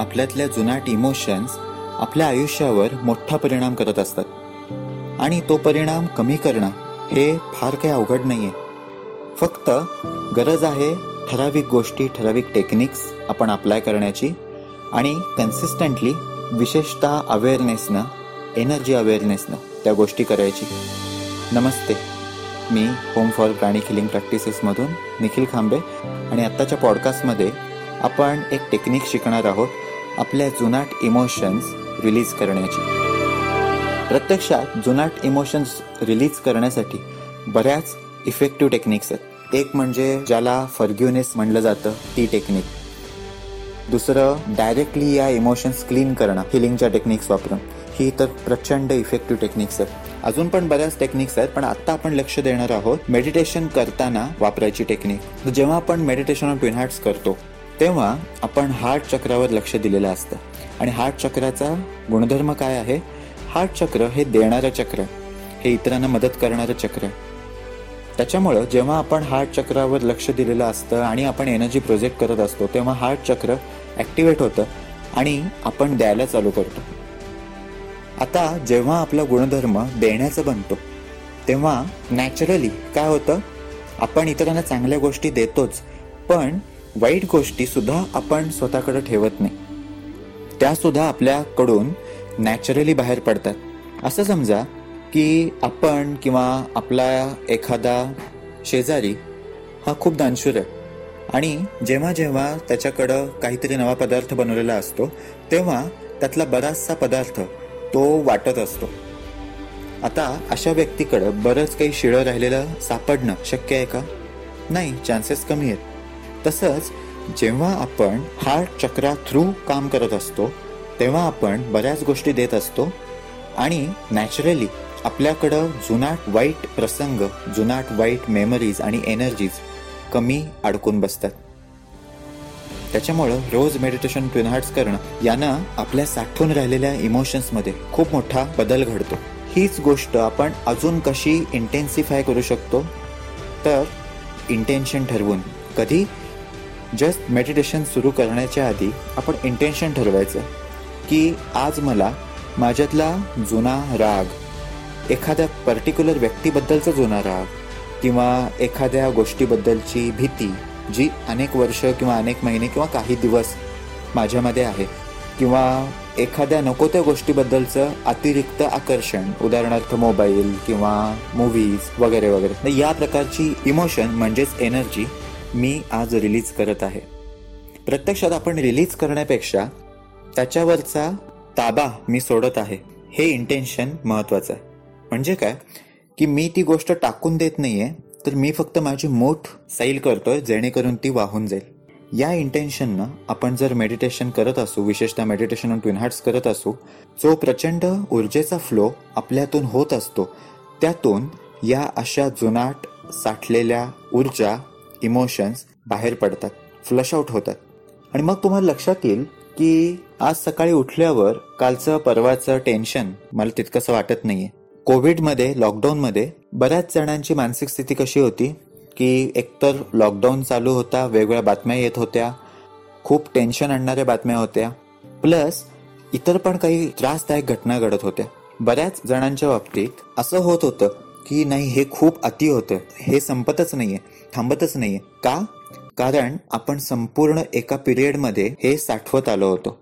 आपल्यातल्या जुनाट इमोशन्स आपल्या आयुष्यावर मोठा परिणाम करत असतात. आणि तो परिणाम कमी करणं हे फार काही अवघड नाही आहे फक्त गरज आहे ठराविक गोष्टी ठराविक टेक्निक्स आपण अप्लाय करण्याची आणि कन्सिस्टंटली विशेषतः अवेअरनेसनं एनर्जी अवेअरनेसनं त्या गोष्टी करायची. नमस्ते. मी होम फॉर प्राणी किलिंग प्रॅक्टिसेसमधून निखिल खांबे आणि आत्ताच्या पॉडकास्टमध्ये आपण एक टेक्निक शिकणार आहोत. आपल्या जुनाट इमोशन्स रिलीज करण्याची. प्रत्यक्षात जुनाट इमोशन्स रिलीज करण्यासाठी बऱ्याच इफेक्टिव्ह टेक्निक्स आहेत. एक म्हणजे ज्याला फर्ग्युनेस म्हणलं जातं ती टेक्निक दुसरं डायरेक्टली या इमोशन्स क्लीन करणं हिलिंगच्या टेक्निक्स वापरून. ही तर प्रचंड इफेक्टिव्ह टेक्निक्स आहेत. अजून पण बऱ्याच टेक्निक्स आहेत पण आत्ता आपण लक्ष देणार आहोत मेडिटेशन करताना वापरायची टेक्निक जेव्हा आपण मेडिटेशन ऑन ट्विन हार्ट्स करतो तेव्हा आपण हार्ट चक्रावर लक्ष दिलेलं असतं. आणि हार्ट चक्राचा गुणधर्म काय आहे? हार्ट चक्र हे देणारं चक्र. हे इतरांना मदत करणारं चक्र. त्याच्यामुळं जेव्हा आपण हार्ट चक्रावर लक्ष दिलेलं असतं आणि आपण एनर्जी प्रोजेक्ट करत असतो तेव्हा हार्ट चक्र ॲक्टिवेट होतं आणि आपण द्यायला चालू करतो. आता जेव्हा आपला गुणधर्म देण्याचं बनतो तेव्हा नॅचरली काय होतं? आपण इतरांना चांगल्या गोष्टी देतोच पण वाईट गोष्टी सुद्धा आपण स्वतःकडे ठेवत नाही. त्या सुद्धा आपल्याकडून नॅचरली बाहेर पडतात. असं समजा की आपण किंवा आपला एखादा शेजारी हा खूप दानशूर आहे. आणि जेव्हा जेव्हा त्याच्याकडं काहीतरी नवा पदार्थ बनवलेला असतो तेव्हा त्यातला बराचसा पदार्थ तो वाटत असतो. आता अशा व्यक्तीकडं बरंच काही शिळं राहिलेलं सापडणं शक्य आहे का? नाही चान्सेस कमी आहेत. तसंच जेव्हा आपण हार्ट चक्रा थ्रू काम करत असतो तेव्हा आपण बऱ्याच गोष्टी देत असतो. आणि नॅचरली आपल्याकडं जुनाट वाईट प्रसंग जुनाट वाईट मेमरीज आणि एनर्जीज कमी अडकून बसतात. त्याच्यामुळं रोज मेडिटेशन ट्विन हार्ट्स करणं यानं आपल्या साठवून राहिलेल्या इमोशन्समध्ये खूप मोठा बदल घडतो. हीच गोष्ट आपण अजून कशी इंटेन्सिफाय करू शकतो? तर इंटेन्शन ठरवून. कधी जस्ट मेडिटेशन सुरू करण्याच्या आधी आपण इंटेन्शन ठरवायचं की आज मला माझ्यातला जुना राग एखाद्या पर्टिक्युलर व्यक्तीबद्दलचा जुना राग किंवा एखाद्या गोष्टीबद्दलची भीती जी अनेक वर्ष किंवा अनेक महिने किंवा काही दिवस माझ्यामध्ये आहे किंवा एखाद्या नको त्या गोष्टीबद्दलचं अतिरिक्त आकर्षण उदाहरणार्थ मोबाईल किंवा मूवीज वगैरे वगैरे. या प्रकारची इमोशन म्हणजेच एनर्जी मी आज रिलीज करत आहे. प्रत्यक्षात आपण रिलीज करण्यापेक्षा त्याच्यावरचा ताबा मी सोडत आहे. हे इंटेन्शन महत्वाचं आहे. म्हणजे काय? की मी ती गोष्ट टाकून देत नाहीये तर मी फक्त माझी मूठ सैल करतोय जेणेकरून ती वाहून जाईल. या इंटेन्शननं आपण जर मेडिटेशन करत असू विशेषतः मेडिटेशन ऑन ट्विन हार्ट्स करत असू जो प्रचंड ऊर्जेचा फ्लो आपल्यातून होत असतो त्यातून या अशा जुनाट साठलेल्या ऊर्जा इमोशन्स बाहेर पडतात फ्लश आउट होतात. आणि मग तुम्हाला लक्षात येईल की आज सकाळी उठल्यावर कालचं परवाचं टेन्शन मला तितकंसं वाटत नाहीये. कोविडमध्ये लॉकडाऊनमध्ये बऱ्याच जणांची मानसिक स्थिती कशी होती की एकतर लॉकडाऊन चालू होता वेगवेगळ्या बातम्या येत होत्या खूप टेन्शन आणणाऱ्या बातम्या होत्या प्लस इतर पण काही त्रासदायक घटना घडत होत्या. बऱ्याच जणांच्या बाबतीत असं होत होतं की नाही हे खूप अति होतं. हे संपतच नाहीये थांबतच नाहीये. का? कारण आपण संपूर्ण एका पिरियडमध्ये हे साठवत आलो होतो.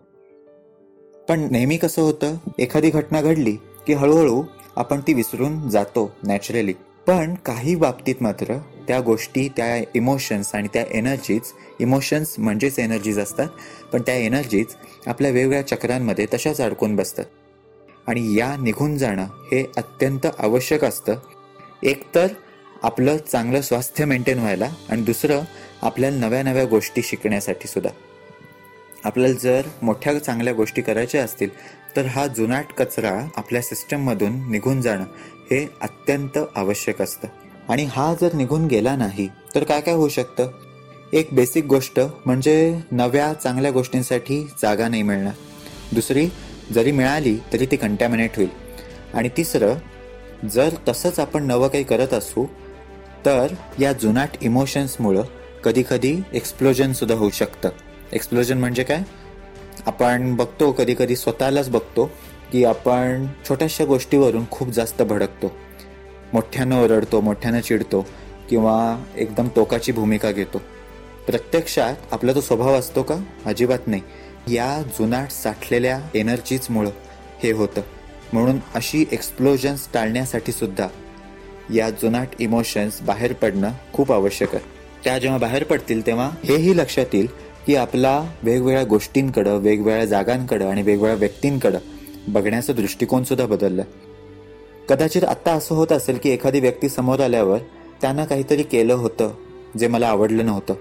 पण नेहमी कसं होतं? एखादी घटना घडली की हळूहळू आपण ती विसरून जातो नॅचरली पण काही बाबतीत मात्र त्या गोष्टी त्या इमोशन्स आणि त्या एनर्जीज इमोशन्स म्हणजेच एनर्जीज असतात पण त्या एनर्जीज आपल्या वेगवेगळ्या चक्रांमध्ये तशाच अडकून बसतात. आणि या निघून जाणं हे अत्यंत आवश्यक असतं एकतर आपलं चांगलं स्वास्थ्य मेंटेन व्हायला आणि दुसरं आपल्याला नव्या नव्या गोष्टी शिकण्यासाठी सुद्धा. आपल्याला जर मोठ्या चांगल्या गोष्टी करायच्या असतील तर हा जुनाट कचरा आपल्या सिस्टममधून निघून जाणं हे अत्यंत आवश्यक असतं. आणि हा जर निघून गेला नाही तर काय काय होऊ शकतं? एक बेसिक गोष्ट म्हणजे नव्या चांगल्या गोष्टींसाठी जागा नाही मिळणार. दुसरी जरी मिळाली तरी ती कंटॅमिनेट होईल. आणि तिसरं जर तसंच आपण नवं काही करत असू तर या जुनाट इमोशन्समुळं कधीकधी एक्सप्लोजनसुद्धा होऊ शकतं. एक्सप्लोजन म्हणजे काय? आपण बघतो कधीकधी स्वतःलाच बघतो की आपण छोट्याशा गोष्टीवरून खूप जास्त भडकतो. मोठ्यानं ओरडतो मोठ्यानं चिडतो किंवा एकदम टोकाची भूमिका घेतो. प्रत्यक्षात आपला तो स्वभाव असतो का? अजिबात नाही. या जुनाट साठलेल्या एनर्जीजमुळं हे होतं. म्हणून अशी एक्सप्लोजन्स टाळण्यासाठी सुद्धा या जुनाट इमोशन्स बाहेर पडणं खूप आवश्यक आहे. त्या जेव्हा बाहेर पडतील तेव्हा हेही लक्षात येईल की आपला वेगवेगळ्या गोष्टींकडं वेगवेगळ्या जागांकडं आणि वेगवेगळ्या व्यक्तींकडं बघण्याचा दृष्टिकोन सुद्धा बदललाय कदाचित आत्ता असं होत असेल की एखादी व्यक्ती समोर आल्यावर त्यानं काहीतरी केलं होतं जे मला आवडलं नव्हतं.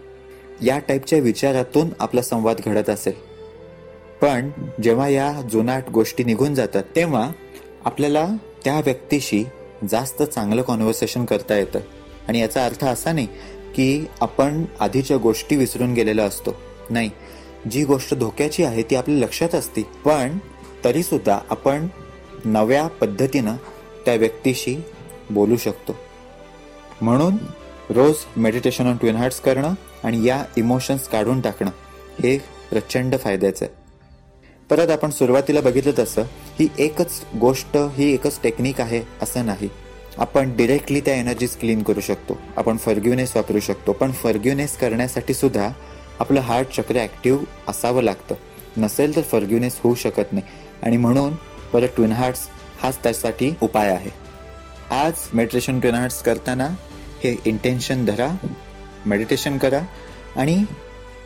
या टाईपच्या विचारातून आपला संवाद घडत असेल. पण जेव्हा या जुनाट गोष्टी निघून जातात तेव्हा आपल्याला त्या व्यक्तीशी जास्त चांगलं कॉन्व्हर्सेशन करता येतं. आणि याचा अर्थ असा नाही की आपण आधीच्या गोष्टी विसरून गेलेलो असतो. नाही जी गोष्ट धोक्याची आहे ती आपल्या लक्षात असते. पण तरीसुद्धा आपण नव्या पद्धतीनं त्या व्यक्तीशी बोलू शकतो. म्हणून रोज मेडिटेशन ऑन ट्विन हार्ट्स करणं आणि या इमोशन्स काढून टाकणं हे प्रचंड फायद्याचं आहे. परत आपण सुरुवातीला बघितलं तसं ही एकच गोष्ट ही एकच टेक्निक आहे असं नाही. आपण डिरेक्टली त्या एनर्जीज क्लीन करू शकतो. आपण फर्ग्युनेस वापरू शकतो. पण फर्ग्युनेस करण्यासाठी सुद्धा आपलं हार्ट चक्र ॲक्टिव्ह असावं लागतं. नसेल तर फर्ग्युनेस होऊ शकत नाही. आणि म्हणून परत ट्विन हार्ट्स हाच त्यासाठी उपाय आहे. आज मेडिटेशन ट्विन हार्ट्स करताना हे इंटेन्शन धरा मेडिटेशन करा आणि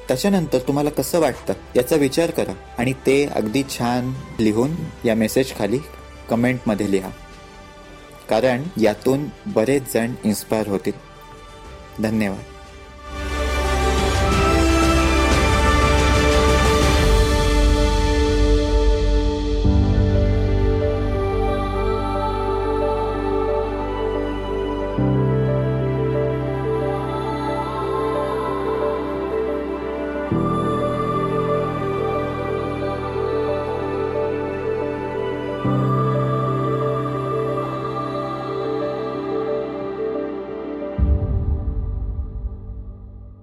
त्याच्यानंतर तुम्हाला कसं वाटतं याचा विचार करा आणि ते अगदी छान लिहून या मेसेज खाली कमेंटमध्ये लिहा. कारण यातून बरेच जण इन्स्पायर होतील. धन्यवाद.